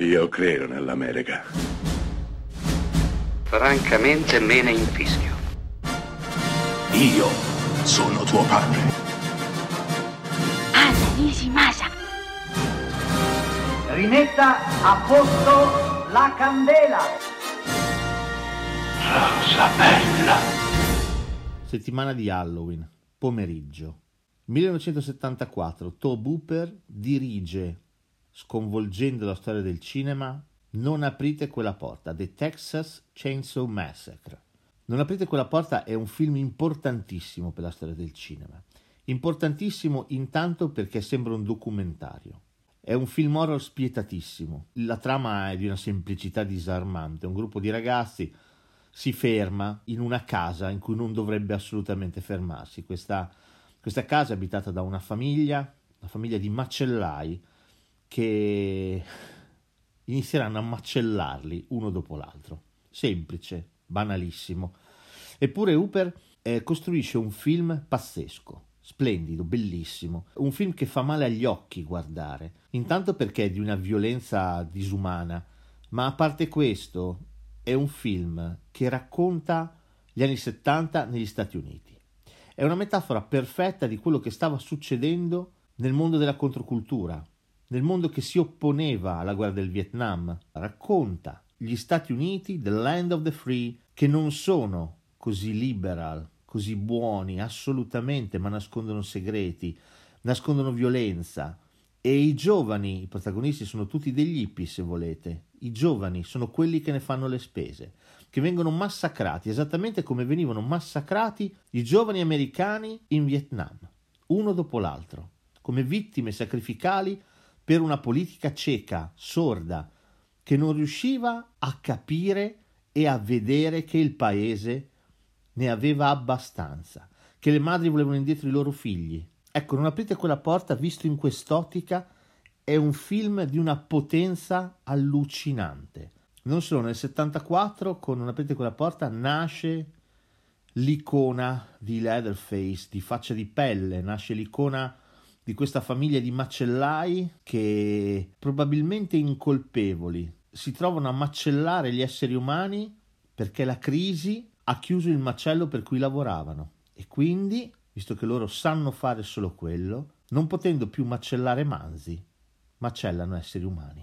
Io credo nell'America. Francamente me ne infischio. Io sono tuo padre. Anna Nishimasa. Rimetta a posto la candela. Rosa bella. Settimana di Halloween, pomeriggio. 1974, Tobe Hooper dirige, sconvolgendo la storia del cinema, Non aprite quella porta, The Texas Chainsaw Massacre. Non aprite quella porta è un film importantissimo per la storia del cinema. Importantissimo intanto perché sembra un documentario. È un film horror spietatissimo. La trama è di una semplicità disarmante. Un gruppo di ragazzi si ferma in una casa in cui non dovrebbe assolutamente fermarsi. Questa, questa casa è abitata da una famiglia, una famiglia di macellai che inizieranno a macellarli uno dopo l'altro. Semplice, banalissimo. Eppure Hooper eh, costruisce un film pazzesco, splendido, bellissimo, un film che fa male agli occhi guardare, intanto perché è di una violenza disumana, ma a parte questo è un film che racconta gli anni 70 negli Stati Uniti. È una metafora perfetta di quello che stava succedendo nel mondo della controcultura, nel mondo che si opponeva alla guerra del Vietnam. Racconta gli Stati Uniti, the land of the free, che non sono così liberal, così buoni, assolutamente, ma nascondono segreti, nascondono violenza. E i giovani, i protagonisti sono tutti degli hippie, se volete. I giovani sono quelli che ne fanno le spese, che vengono massacrati, esattamente come venivano massacrati i giovani americani in Vietnam, uno dopo l'altro, come vittime sacrificali per una politica cieca, sorda, che non riusciva a capire e a vedere che il paese ne aveva abbastanza, che le madri volevano indietro i loro figli. Ecco, non aprite quella porta, visto in quest'ottica, è un film di una potenza allucinante. Non solo, nel 74, con Non aprite quella porta, nasce l'icona di Leatherface, di faccia di pelle, nasce l'icona di questa famiglia di macellai che probabilmente incolpevoli si trovano a macellare gli esseri umani perché la crisi ha chiuso il macello per cui lavoravano e quindi, visto che loro sanno fare solo quello, non potendo più macellare manzi, macellano esseri umani.